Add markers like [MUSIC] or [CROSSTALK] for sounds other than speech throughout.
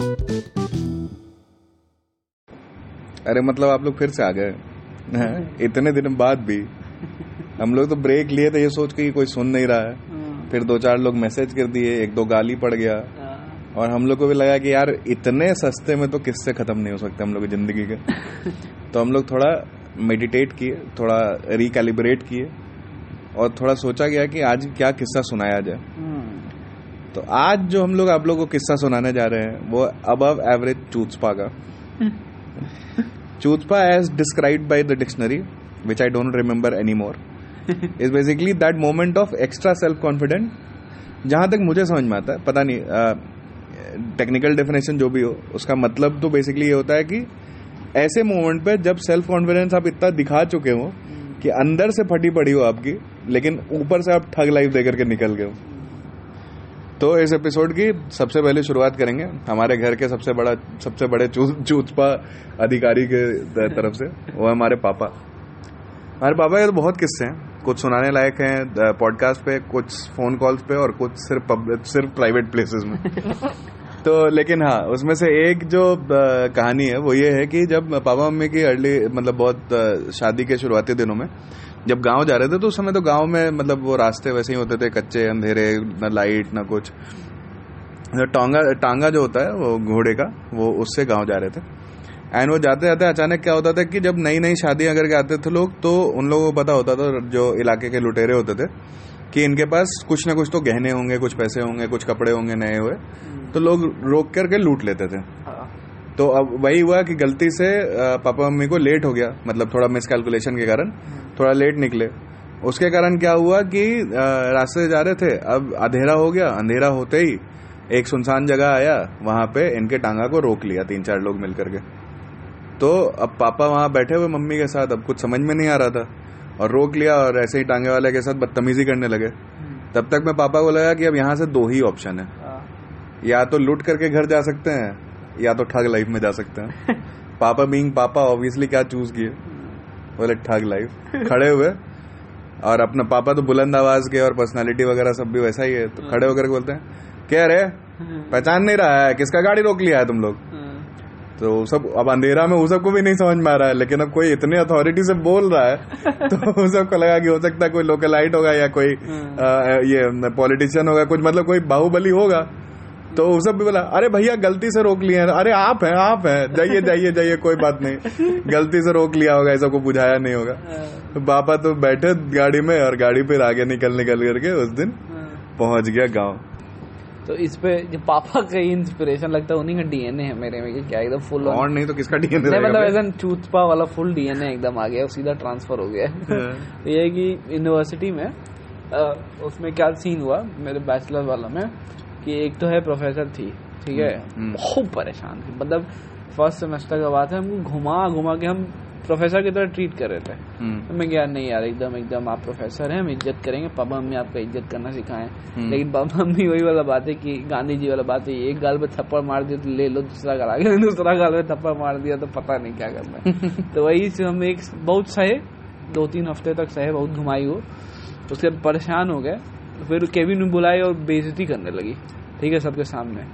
अरे मतलब आप लोग फिर से आ गए। इतने दिन बाद भी। हम लोग तो ब्रेक लिए थे ये सोच के कि कोई सुन नहीं रहा है। फिर दो चार लोग मैसेज कर दिए एक दो गाली पड़ गया। और हम लोग को भी लगा कि यार इतने सस्ते में तो किससे खत्म नहीं हो सकते हम लोग की ज़िंदगी के। [LAUGHS] तो हम लोग थोड़ा मेडिटेट किए थोड़ा रिकैलिब्रेट किए। और थोड़ा सोचा गया कि आज क्या किस्सा सुनाया जाए। तो आज जो हम लोग आप लोगों को किस्सा सुनाने जा रहे हैं वो अबव एवरेज चूचपा का। Chutzpah as describe by the dictionary which I don't remember any more is basically that moment of extra self confident जहाँ तक मुझे समझ में आता है पता नहीं टेक्निकल डेफिनेशन जो भी हो उसका मतलब तो बेसिकली ये होता है कि ऐसे मोमेंट पे जब सेल्फ कॉन्फिडेंस आप इतना दिखा चुके हो कि अंदर से फटी पड़ी हो आपकी लेकिन ऊपर से आप ठग लाइफ देकर के निकल गए हो। तो इस एपिसोड की सबसे पहले शुरुआत करेंगे हमारे घर के सबसे बड़ा सबसे बड़े चूचपा अधिकारी के तरफ़ से वो हमारे पापा। हमारे पापा के तो बहुत किस्से हैं कुछ सुनाने लायक हैं पॉडकास्ट पे कुछ फ़ोन कॉल्स पे और कुछ सिर्फ़ सिर्फ़ प्राइवेट प्लेसेस में। [LAUGHS] तो लेकिन हाँ उसमें से एक जो कहानी है वो ये है कि जब पापा मम्मी की अर्ली मतलब बहुत शादी के शुरुआती दिनों में जब गाँव जा रहे थे तो उस समय तो गाँव में मतलब वो रास्ते वैसे ही होते थे, कच्चे, अंधेरे, न लाइट न कुछ। टांगा टांगा जो होता है, वो घोड़े का, वो उससे गाँव जा रहे थे। एंड वो जाते जाते अचानक क्या होता था कि जब नई नई शादियाँ करके आते थे लोग तो उन लोगों को पता होता था, जो इलाके के लुटेरे होते थे, कि इनके पास कुछ ना कुछ तो गहने होंगे, कुछ पैसे होंगे, कुछ कपड़े होंगे नए हुए। तो लोग रोक करके लूट लेते थे। तो अब वही हुआ कि गलती से पापा मम्मी को लेट हो गया। मतलब थोड़ा मिसकैलकुलेशन के कारण। थोड़ा लेट निकले। उसके कारण क्या हुआ कि रास्ते जा रहे थे। अब अंधेरा हो गया। अंधेरा होते ही एक सुनसान जगह आया। वहाँ पे इनके टांगा को रोक लिया तीन चार लोग मिलकर के। तो अब पापा वहाँ बैठे हुए मम्मी के साथ। अब कुछ समझ में नहीं आ रहा था। और रोक लिया और ऐसे ही टांगे वाले के साथ बदतमीजी करने लगे। तब तक मैं पापा को लगा कि अब यहाँ से दो ही ऑप्शन है। या तो लूट करके घर जा सकते हैं या तो ठग लाइफ में जा सकते हैं। पापा बीइंग पापा ऑब्वियसली क्या चूज़ किए? बोले ठग लाइफ खड़े हुए। और अपना पापा तो बुलंद आवाज़ के और पर्सनालिटी वगैरह सब भी वैसा ही है तो खड़े होकर बोलते हैं क्या रे पहचान नहीं रहा है किसका गाड़ी रोक लिया है तुम लोग? तो सब अब अंधेरा में वो सबको भी नहीं समझ में आ रहा है लेकिन अब कोई इतनी अथॉरिटी से बोल रहा है तो उस सबको लगा कि हो सकता है कोई लोकलाइट होगा या कोई आ, ये पॉलिटिशियन होगा कुछ मतलब कोई बाहुबली होगा। तो उस सब भी बोला अरे भैया गलती से रोक लिया अरे आप हैं आप हैं। जाइए जाइए जाइए कोई बात नहीं। गलती से रोक लिया होगा ऐसा को बुझाया नहीं होगा। तो पापा तो बैठे गाड़ी में और गाड़ी पे आगे निकल निकल करके उस दिन पहुँच गया गाँव। तो इस पे जो पापा का इंस्पिरेशन लगता है उन्हीं का डीएनए है मेरे में क्या एकदम फुल और नहीं तो किसका डीएनए मतलब ऐसा चूतपा वाला फुल डीएनए एकदम आ गया सीधा ट्रांसफ़र हो गया। [LAUGHS] तो ये है कि यूनिवर्सिटी में उसमें क्या सीन हुआ मेरे बैचलर वाला में कि एक तो है प्रोफेसर थी ठीक है? बहुत परेशान थी। मतलब फ़र्स्ट सेमेस्टर का बात है हम घुमा घुमा के हम प्रोफेसर की तरह ट्रीट कर रहे थे। तो मैं नहीं यार एकदम एकदम आप प्रोफेसर हैं हम इज़्ज़त करेंगे पापा मम्मी आपका इज़्ज़त करना सिखाएँ। लेकिन पापा मम्मी वही वाला बात है कि गांधी जी वाला बात है एक गाल पे थप्पड़ मार दिया तो ले लो दूसरा गाल आगे दूसरा गाल पे थप्पड़ मार दिया तो पता नहीं क्या करना है। [LAUGHS] तो वही से हम एक बहुत सहे दो तीन हफ़्ते तक सहे बहुत घुमाई हो उसके बाद परेशान हो गए। फिर केविन बुलाई और बेइज्जती करने लगी। ठीक है, सबके सामने।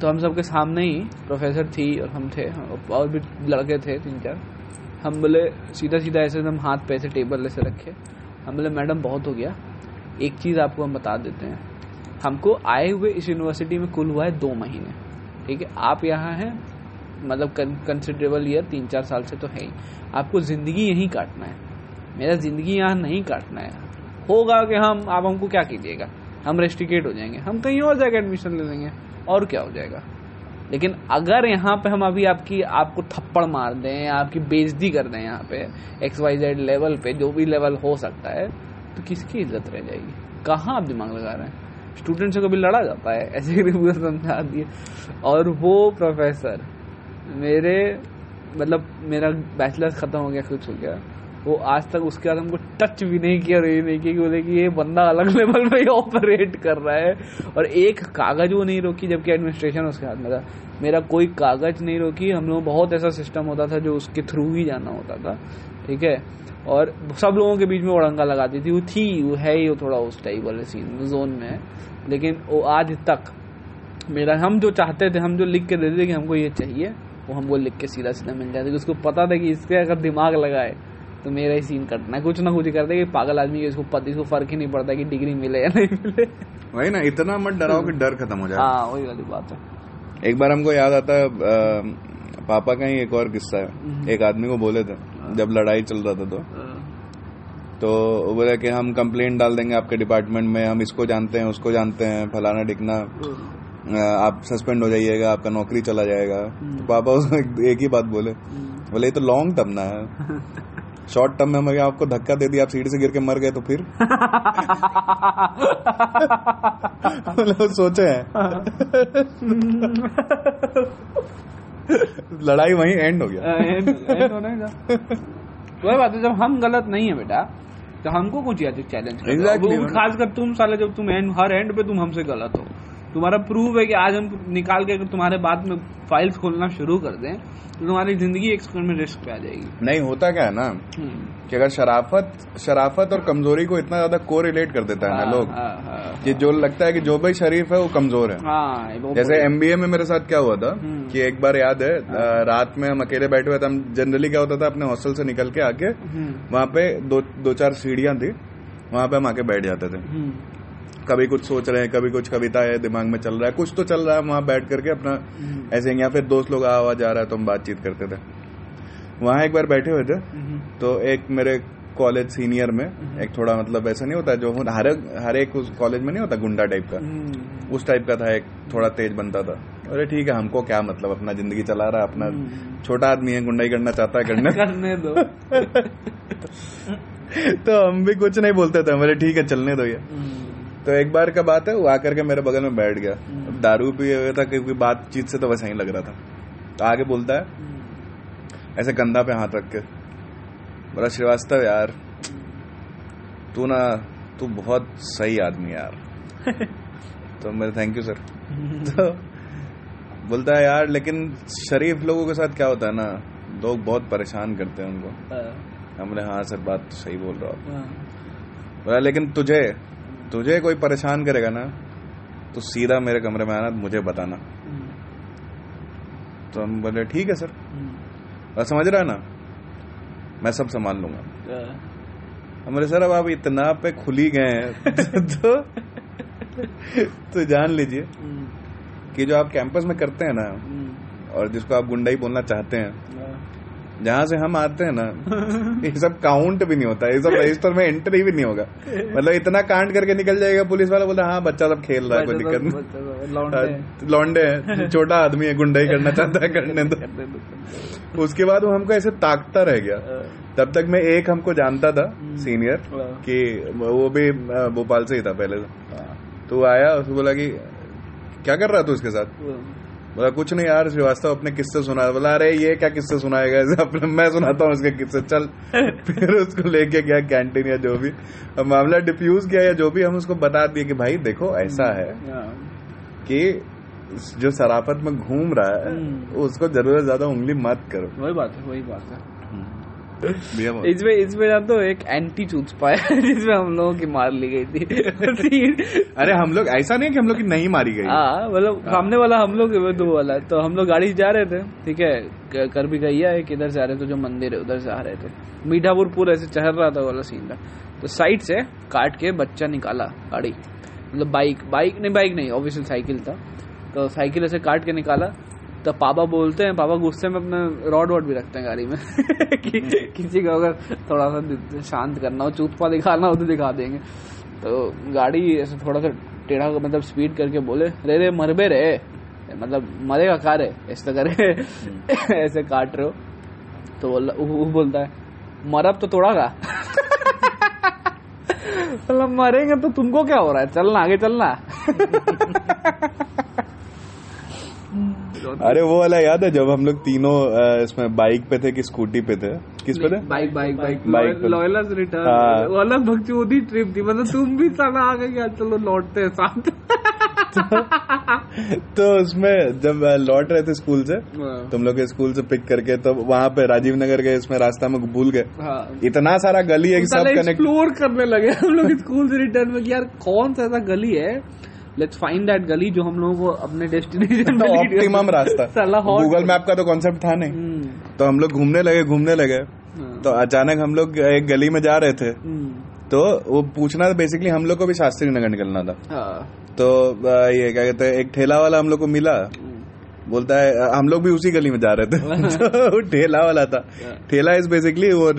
तो हम सबके सामने ही प्रोफेसर थी और हम थे। और भी लड़के थे तीन चार हम बोले सीधा सीधा ऐसे हम हाथ पे ऐसे टेबल ऐसे रखे। हम बोले, मैडम, बहुत हो गया। एक चीज़ आपको हम बता देते हैं। हमको आए हुए इस यूनिवर्सिटी में कुल हुआ है दो महीने। ठीक है, आप यहाँ हैं मतलब कंसिडरेबल ईयर तीन चार साल से तो है ही। आपको ज़िंदगी यहीं काटना है। मेरा ज़िंदगी यहाँ नहीं काटना है। होगा कि हम आप हमको क्या कीजिएगा? हम रेस्टिकेट हो जाएँगे। हम कहीं और जाकर एडमिशन ले लेंगे। और क्या हो जाएगा? लेकिन अगर यहाँ पे हम अभी आपकी, आपको थप्पड़ मार दें, आपकी बेइज्जती कर दें यहाँ पे एक्स वाई जेड लेवल पे, जो भी लेवल हो सकता है तो किसकी इज़्ज़त रह जाएगी? कहाँ आप दिमाग लगा रहे हैं? स्टूडेंट से कभी लड़ा जाता है? ऐसे पूरा समझा दिए। और वो प्रोफेसर मेरे मतलब मेरा बैचलर खत्म हो गया, कुछ हो गया। वो आज तक उसके बाद हमको टच भी नहीं किया ये नहीं किया कि बोले कि ये बंदा अलग लेवल पे ऑपरेट कर रहा है। और एक कागज़ वो नहीं रोकी, जबकि एडमिनिस्ट्रेशन उसके हाथ में था। मेरा कोई कागज़ नहीं रोकी, हम लोग बहुत ऐसा सिस्टम होता था जो उसके थ्रू ही जाना होता था, ठीक है? और सब लोगों के बीच में उड़ंगा लगाती थी। वो थी, वो है ही वो थोड़ा उस टाइप वाले सीन जोन में। है लेकिन वो आज तक मेरा, हम जो चाहते थे, हम जो लिख के देते थे कि हमको ये चाहिए, वो हमको लिख के सीधा सीधा मिल जाता उसको पता था कि इसके अगर दिमाग लगाए तो मेरा ही सीन कटना है। कुछ ना कुछ करते कि पागल आदमी इसको पति इसको फ़र्क ही नहीं पड़ता कि डिग्री मिले या नहीं मिले। वही ना इतना मत डराओ कि डर खत्म हो जाए। हाँ वही वाली बात है। एक बार हमको याद आता है पापा का ही एक और किस्सा है। हम्म। एक आदमी को बोले थे जब लड़ाई चल रहा था तो। तो वो बोला कि हम कंप्लेंट डाल देंगे आपके डिपार्टमेंट में हम इसको जानते हैं उसको जानते हैं फलाना ढिकना। अ, आप सस्पेंड हो जाइएगा आपका नौकरी चला जाएगा। तो पापा उसको एक, एक ही बात बोले। बोले ये तो लॉन्ग टर्म ना है। [LAUGHS] शॉर्ट टर्म में हम अगर आपको धक्का दे दिया आप सीढ़ी से गिर के मर गए तो फिर? मतलब सोचे हैं। लड़ाई वहीं एंड हो गया। एंड वही बात है जब हम गलत नहीं है बेटा तो हमको कुछ याद चैलेंज Exactly. खासकर तुम साले जब तुम एंड हर एंड पे तुम हमसे गलत हो। तुम्हारा प्रूफ है कि आज हम निकाल के अगर तुम्हारे बाद में फाइल्स खोलना शुरू कर दें तो तुम्हारी ज़िंदगी एक सेकंड में रिस्क पे आ जाएगी। नहीं होता क्या है ना कि अगर शराफत शराफत और कमज़ोरी को इतना ज़्यादा को रिलेट कर देता है ना लोग हाँ, हाँ, कि जो लगता है कि जो भाई शरीफ है वो कमज़ोर है। हाँ, वो जैसे एमबीए में मेरे साथ क्या हुआ था हम्म। कि एक बार याद है रात में हम अकेले बैठे हुए थे हम जनरली क्या होता था अपने हॉस्टल से निकल के आके हम्म, वहाँ पे दो दो चार सीढ़ियाँ थी वहाँ पे हम आके बैठ जाते थे। हम्म, कभी कुछ सोच रहे हैं कभी कुछ कविता है दिमाग में चल रहा है कुछ तो चल रहा है वहाँ बैठ करके अपना हम्म, ऐसे या फिर दोस्त लोग आवाज़ जा रहा है तो हम बातचीत करते थे। वहाँ एक बार बैठे हुए थे हम्म, तो एक मेरे कॉलेज सीनियर में एक थोड़ा मतलब ऐसा नहीं होता जो हर हर एक उस कॉलेज में नहीं होता गुंडा टाइप का। हम्म, उस टाइप का था एक थोड़ा तेज बनता था। अरे ठीक है हमको क्या मतलब अपना ज़िंदगी चला रहा है अपना हम्म। छोटा आदमी है गुंडाई करना चाहता है करने। करने दो। [LAUGHS] तो हम भी कुछ नहीं बोलते थे हमारे ठीक है चलने दो ये। हम्म, तो एक बार का बात है वो आकर के मेरे बगल में बैठ गया। अब दारू पिए हुए था क्योंकि बातचीत से तो वैसा ही लग रहा था। तो आगे बोलता है हम्म, ऐसे कंधा पे हाथ रख के। बोला श्रीवास्तव यार तू ना तू बहुत सही आदमी यार। तो मेरे थैंक यू सर तो बोलता है यार लेकिन शरीफ लोगों के साथ क्या होता है ना? लोग बहुत परेशान करते हैं उनको। हाँ, हमने हाँ सर बात तो सही बोल रहा हूँ हाँ, बोला लेकिन तुझे तुझे कोई परेशान करेगा ना तो सीधा मेरे कमरे में आना मुझे बताना। तो हम बोले ठीक है सर। और समझ रहा है ना? मैं सब संभाल लूँगा। हाँ, हमारे सर अब आप इतना पे खुली गए हैं। [LAUGHS] तो तो जान लीजिए कि जो आप कैंपस में करते हैं ना और जिसको आप गुंडाई बोलना चाहते हाँ, जहाँ से हम आते हैं ना [LAUGHS] ये सब काउंट भी नहीं होता ये सब रजिस्टर में एंट्री भी नहीं होगा। मतलब इतना कांड करके निकल जाएगा पुलिस वाला बोलता हाँ बच्चा सब खेल रहा है कोई दिक्कत नहीं। लौंडे। हैं। हाँ, छोटा आदमी है गुंडाई करना चाहता है करने दो। उसके बाद वो हमको ऐसे ताकता रह गया। हाँ, तब तक मैं एक हमको जानता था सीनियर हाँ, कि वो भी भोपाल से ही था पहले। तो आया उसको बोला कि क्या कर रहा तू उसके साथ? बोला कुछ नहीं यार श्रीवास्तव अपने किस्से सुना बोला अरे ये क्या किस्से सुनाएगा? ऐसे अपने मैं सुनाता हूँ इसके किस्से चल। [LAUGHS] फिर उसको लेके गया कैंटीन या जो भी। अब मामला डिफ्यूज किया या जो भी हम उसको बता दिए कि भाई देखो ऐसा है हाँ, कि जो सराफत में घूम रहा है हम्म। उसको ज़रूरत ज़्यादा उंगली मत करो। वही बात है वही बात है। इसमें इसमें ना तो एक एंटी चूत पाया [LAUGHS] जिसमें हम लोगों की मार ली गई थी। अरे हम लोग ऐसा नहीं है कि हम लोग की नहीं मारी गई। हाँ मतलब सामने वाला हम लोग दो वाला। तो हम लोग गाड़ी जा रहे थे ठीक है? कर भी गैया है किधर से आ रहे थे जो मंदिर है उधर से आ रहे थे। मीठापुर पूरा ऐसे चहर रहा था वाला सीन था। तो साइड से काट के बच्चा निकाला गाड़ी। मतलब बाइक बाइक नहीं बाइक नहीं ऑब्वियसली साइकिल था। तो साइकिल ऐसे काट के निकाला तो पापा बोलते हैं पापा गुस्से में अपने रॉड वॉड भी रखते हैं गाड़ी में। [LAUGHS] कि किसी को अगर थोड़ा सा शांत करना हो चूतपा दिखाना हो तो दिखा देंगे। तो गाड़ी ऐसे थोड़ा सा टेढ़ा मतलब स्पीड करके बोले रे रे मरबे रे। मतलब मरेगा कार है ऐसा करके ऐसे काट रहे हो। तो बोल वो वो बोलता है मरब तो तोड़ा का [LAUGHS] मतलब मरेंगे तो तुमको क्या हो रहा है? चलना आगे चलना। [LAUGHS] अरे वो वाला याद है जब हम लोग तीनों इसमें बाइक पे थे कि स्कूटी पे थे? किस पे थे? Bike bike bike bike. Return हाँ। वो अलग भगचोदी ट्रिप थी। मतलब तुम भी साला आ गए यार चलो लौटते हैं साथ। [LAUGHS] तो उसमें जब लौट रहे थे स्कूल से तुम लोग स्कूल से पिक करके तो वहाँ पे राजीव नगर गए इसमें रास्ता में भूल गए। हाँ। इतना सारा गली है कि सब कनेक्ट एक्सप्लोर करने लगे हम लोग स्कूल से रिटर्न में कि यार कौन सा ऐसा गली है लेट्स फाइंड दैट गली जो हम लोगों को अपने डेस्टिनेशन ऑप्टिमम रास्ता। साला गूगल मैप का तो कॉन्सेप्ट था नहीं। हम्म, तो हम लोग घूमने लगे घूमने लगे। हाँ, तो अचानक हम लोग एक गली में जा रहे थे। हम्म, तो वो पूछना था बेसिकली हम लोग को भी शास्त्री नगर निकलना था। हाँ, तो ये क्या कहते हैं एक ठेला वाला हम लोग को मिला। हम्म, बोलता है हम लोग भी उसी गली में जा रहे थे। [LAUGHS] तो ठेला वाला था। ठेला इज़ बेसिकली वो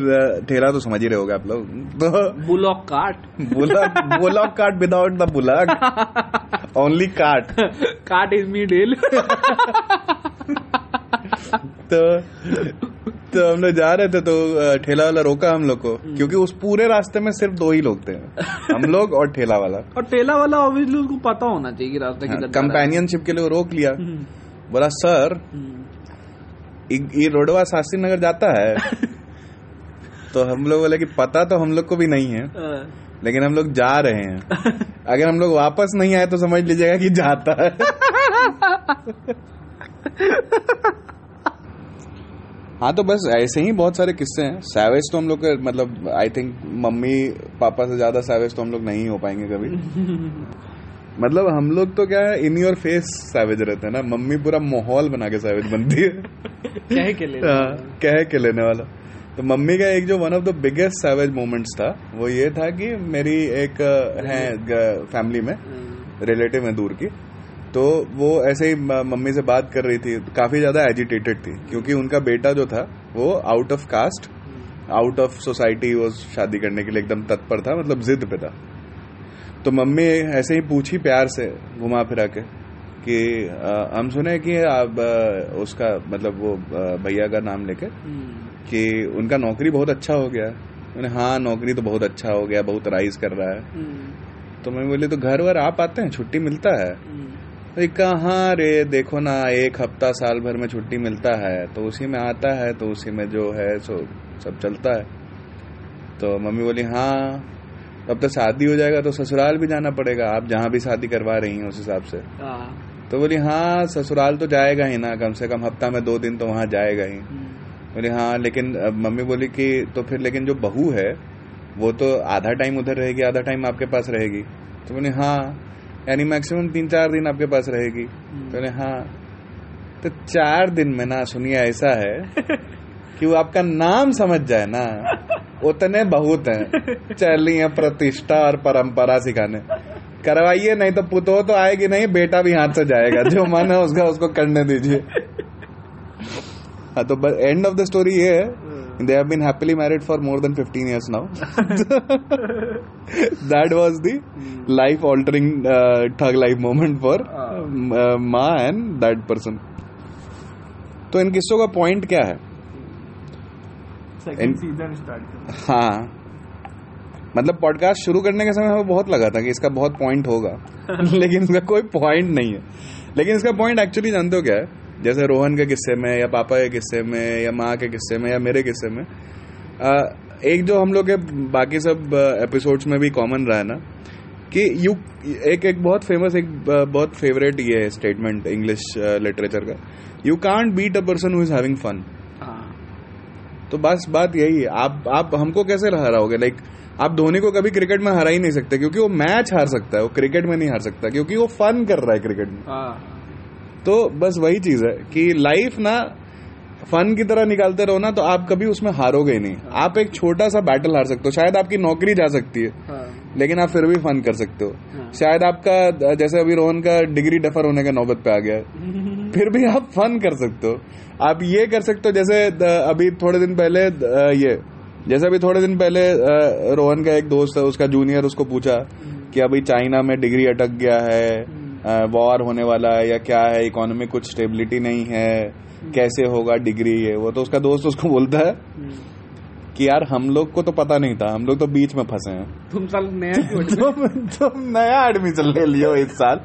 ठेला तो समझ ही रहे होगा आप लोग। तो bullock cart. Bullock bullock cart without the bullock. Only cart cart is मी डेल तो तो हम लोग जा रहे थे तो ठेला वाला रोका हम लोग को। क्योंकि उस पूरे रास्ते में सिर्फ़ दो ही लोग थे। हम लोग और ठेला वाला। और ठेला वाला ऑब्वियसली उसको पता होना चाहिए कि रास्ता है। कंपेनियनशिप के लिए रोक लिया। हम्म, बोला सर हम्म, ये रोडवा शास्त्री नगर जाता है। [LAUGHS] तो हम लोग बोले कि पता तो हम लोग को भी नहीं है हाँ, लेकिन हम लोग जा रहे हैं। अगर हम लोग वापस नहीं आए तो समझ लीजिएगा कि जाता है। हाँ तो बस ऐसे ही बहुत सारे किस्से हैं। सैवेज तो हम लोग के मतलब आई थिंक मम्मी पापा से ज़्यादा सैवेज तो हम लोग नहीं हो पाएँगे कभी। [LAUGHS] मतलब हम लोग तो क्या है इन योर फेस सैवेज रहते हैं ना। मम्मी पूरा माहौल बना के सैवेज बनती है। कह के ले हाँ, कह के लेने वाला। तो मम्मी का एक जो one of the biggest savage moments था वो ये था कि मेरी एक है फैमिली में रिलेटिव है दूर की। तो वो ऐसे ही मम्मी से बात कर रही थी काफ़ी ज़्यादा एजिटेटेड थी क्योंकि उनका बेटा जो था वो out of caste out of society वो शादी करने के लिए एकदम तत्पर था मतलब जिद पे था। तो मम्मी ऐसे ही पूछी प्यार से घुमा फिरा के कि अ, हम सुने कि आप अ, उसका मतलब वो भैया का नाम लेके हम्म, कि उनका नौकरी बहुत अच्छा हो गया। मैंने हाँ नौकरी तो बहुत अच्छा हो गया बहुत राइज कर रहा है। हम्म, तो मैं बोली तो घर वर आप आते हैं? छुट्टी मिलता है? हम्म, भाई कहाँ रे देखो ना एक हफ़्ता साल भर में छुट्टी मिलता है तो उसी में आता है तो उसी में जो है सो सब चलता है। तो मम्मी बोली हाँ अब तो शादी हो जाएगा तो ससुराल भी जाना पड़ेगा। आप जहाँ भी शादी करवा रही हैं उस हिसाब से। हाँ, तो बोली हाँ ससुराल तो जाएगा ही ना। कम से कम हफ़्ता में दो दिन तो वहाँ जाएगा ही। हम्म, बोले हाँ लेकिन मम्मी बोली कि तो फिर लेकिन जो बहू है वो तो आधा टाइम उधर रहेगी आधा टाइम आपके पास रहेगी। तो बोले हाँ यानी मैक्सिमम तीन चार दिन आपके पास रहेगी। तो बोले हाँ तो चार दिन में ना सुनिए ऐसा है [LAUGHS] कि वो आपका नाम समझ जाए ना। उतने बहुत हैं। [LAUGHS] चली है प्रतिष्ठा और परंपरा सिखाने। करवाइये नहीं तो पुतो तो आएगी नहीं बेटा भी हाथ से जाएगा। जो मन है उसका उसको करने दीजिए। हाँ, तो बस एंड ऑफ़ द स्टोरी ये है। They have been happily married for more than fifteen years now that was the life altering thug life moment for माँ एंड दैट पर्सन तो इन किस्सों का पॉइंट क्या है. हाँ। मतलब पॉडकास्ट शुरू करने के समय हमें बहुत लगा था कि इसका बहुत पॉइंट होगा। [LAUGHS] लेकिन इसका कोई पॉइंट नहीं है। लेकिन इसका पॉइंट एक्चुअली जानते हो क्या है? जैसे रोहन के किस्से में या पापा के किस्से में या माँ के किस्से में या मेरे किस्से में आ, एक जो हम लोग के बाकी सब एपिसोड्स में भी कॉमन रहा है ना कि यू एक एक बहुत फ़ेमस एक बहुत फेवरेट ये स्टेटमेंट इंग्लिश लिटरेचर का। You can't beat a person who is having fun तो बस बात यही है। आप आप हमको कैसे हराओगे? लाइक आप धोनी को कभी क्रिकेट में हरा ही नहीं सकते क्योंकि वो मैच हार सकता है वो क्रिकेट में नहीं हार सकता क्योंकि वो फन कर रहा है क्रिकेट में। हाँ। तो बस वही चीज़ है कि लाइफ ना फन की तरह निकालते रहो ना तो आप कभी उसमें हारोगे ही नहीं। आप एक छोटा सा बैटल हार सकते हो। शायद आपकी नौकरी जा सकती है हाँ। लेकिन आप फिर भी फन कर सकते हो। हाँ। शायद आपका जैसे अभी रोहन का डिग्री डेफर होने का नौबत पे आ गया है। [LAUGHS] फिर भी आप फन कर सकते हो। आप ये कर सकते हो, जैसे अभी थोड़े दिन पहले ये, जैसे अभी थोड़े दिन पहले रोहन का एक दोस्त है, उसका जूनियर उसको पूछा कि अभी चाइना में डिग्री अटक गया है वॉर होने वाला है या क्या है इकोनॉमी कुछ स्टेबिलिटी नहीं है, कैसे होगा डिग्री ये, वो तो उसका दोस्त उसको बोलता है। कि यार हम लोग को तो पता नहीं था हम लोग तो बीच में फंसे हैं। तुम साल नया तुम तुम नया एडमिशन ले लियो इस साल।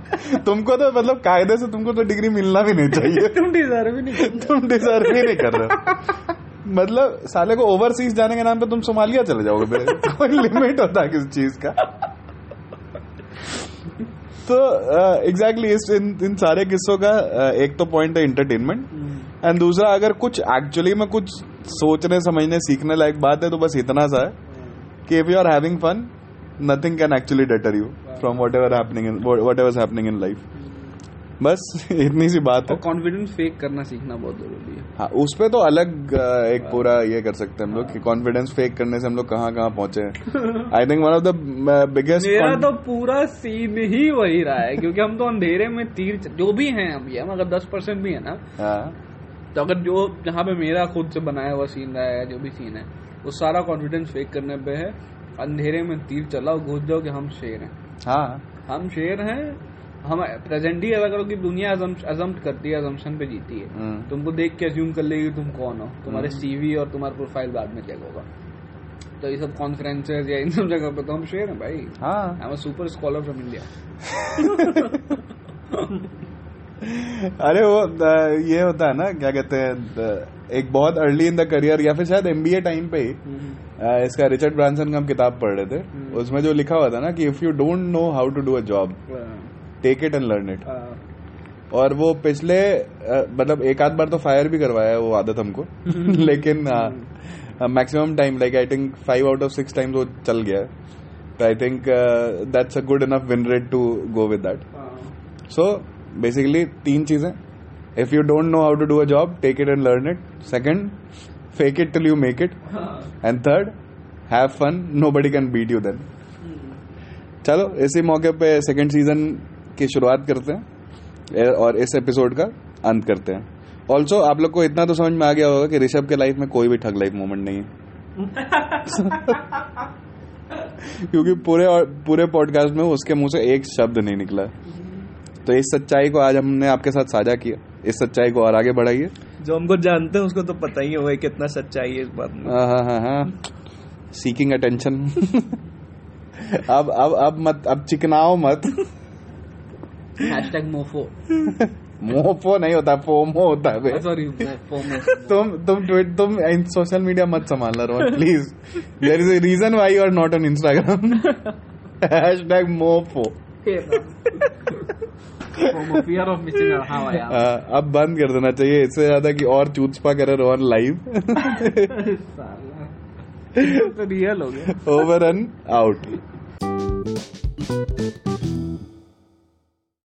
तुमको तो मतलब कायदे से तुमको तो डिग्री मिलना भी नहीं चाहिए। [LAUGHS] तुम डिजर्व भी नहीं। तुम डिजर्व ही नहीं कर रहे। मतलब साले को ओवरसीज जाने के नाम पे तुम सोमालिया चले जाओगे [LAUGHS] कोई लिमिट होता है किसी चीज़ का। तो एग्जैक्टली इस इन, इन सारे किस्सों का एक तो पॉइंट है इंटरटेनमेंट एंड दूसरा अगर कुछ एक्चुअली में कुछ सोचने समझने सीखने लायक बात है तो बस इतना सा है कि if you are having fun nothing can actually deter you from whatever happening in whatever's happening in life. बस [LAUGHS] इतनी सी बात है। कॉन्फिडेंस फेक करना सीखना बहुत ज़रूरी है। हाँ उस पे तो अलग एक पूरा ये कर सकते हैं हम लोग कि कॉन्फिडेंस फेक करने से हम लोग कहाँ कहाँ पहुँचे I think one of the biggest मेरा तो पूरा सीन ही वही रहा है क्योंकि हम तो अंधेरे में तीर जो भी हैं अभी हम अगर दस परसेंट भी है ना हाँ। तो अगर जो जहाँ पे मेरा खुद से बनाया हुआ सीन रहा है जो भी सीन है वो सारा कॉन्फिडेंस फेक करने पे है। अंधेरे में तीर चलाओ घुस जाओ कि हम शेर हैं। हाँ। हम शेर हैं हम प्रेजेंट ही अलग की दुनिया अजम्प्ट करती है अजम्पशन पे जीती है। हम्म, तुमको देख के अज्यूम कर लेगी तुम कौन हो? तुम्हारे सीवी और तुम्हारा प्रोफ़ाइल बाद में चेक होगा। तो ये सब कॉन्फ्रेंसेज या इन सब जगह पे तो हम शेर हैं भाई। हाँ। I am super scholar from India अरे वो ये होता है ना क्या कहते हैं एक बहुत अर्ली इन द करियर या फिर शायद एमबीए टाइम पे ही इसका रिचर्ड ब्रांसन का हम किताब पढ़ रहे थे। हम्म। उसमें जो लिखा हुआ था ना कि if you don't know how to do a job take it and learn it और वो पिछले मतलब एक आध बार तो फायर भी करवाया है वो आदत हमको। [LAUGHS] लेकिन maximum time like I think five out of six times वो चल गया है। तो I think that's a good enough win rate to go with that so basically तीन चीज़ें। If you don't know how to do a job take it and learn it second fake it till you make it and third have fun nobody can beat you then चलो इसी मौके पे second season की शुरुआत करते हैं। और इस एपिसोड का अंत करते हैं। ऑल्सो आप लोग को इतना तो समझ में आ गया होगा कि ऋषभ के लाइफ में कोई भी ठग लाइफ मोमेंट नहीं है। [LAUGHS] क्योंकि पूरे पूरे पॉडकास्ट में उसके मुँह से एक शब्द नहीं निकला। तो इस सच्चाई को आज हमने आपके साथ साझा किया। इस सच्चाई को और आगे बढ़ाइए। जो हमको जानते हैं उसको तो पता ही होगा कितना सच्चाई है इस बात में। हाँ हाँ हाँ हाँ। सीकिंग अटेंशन [LAUGHS] अब अब अब मत अब चिकनाओ मत। हैशटैग मोफो मोफो नहीं होता फोमो होता है सॉरी फोमो। तुम तुम ट्वीट तुम इन सोशल मीडिया मत संभालना Rohan please there is a reason why you are not on Instagram hashtag mofo fear of missing out अब बंद कर देना चाहिए इससे ज़्यादा कि और चूचपा करे रोहन लाइव [LAUGHS] तो रियल हो गया। Over and out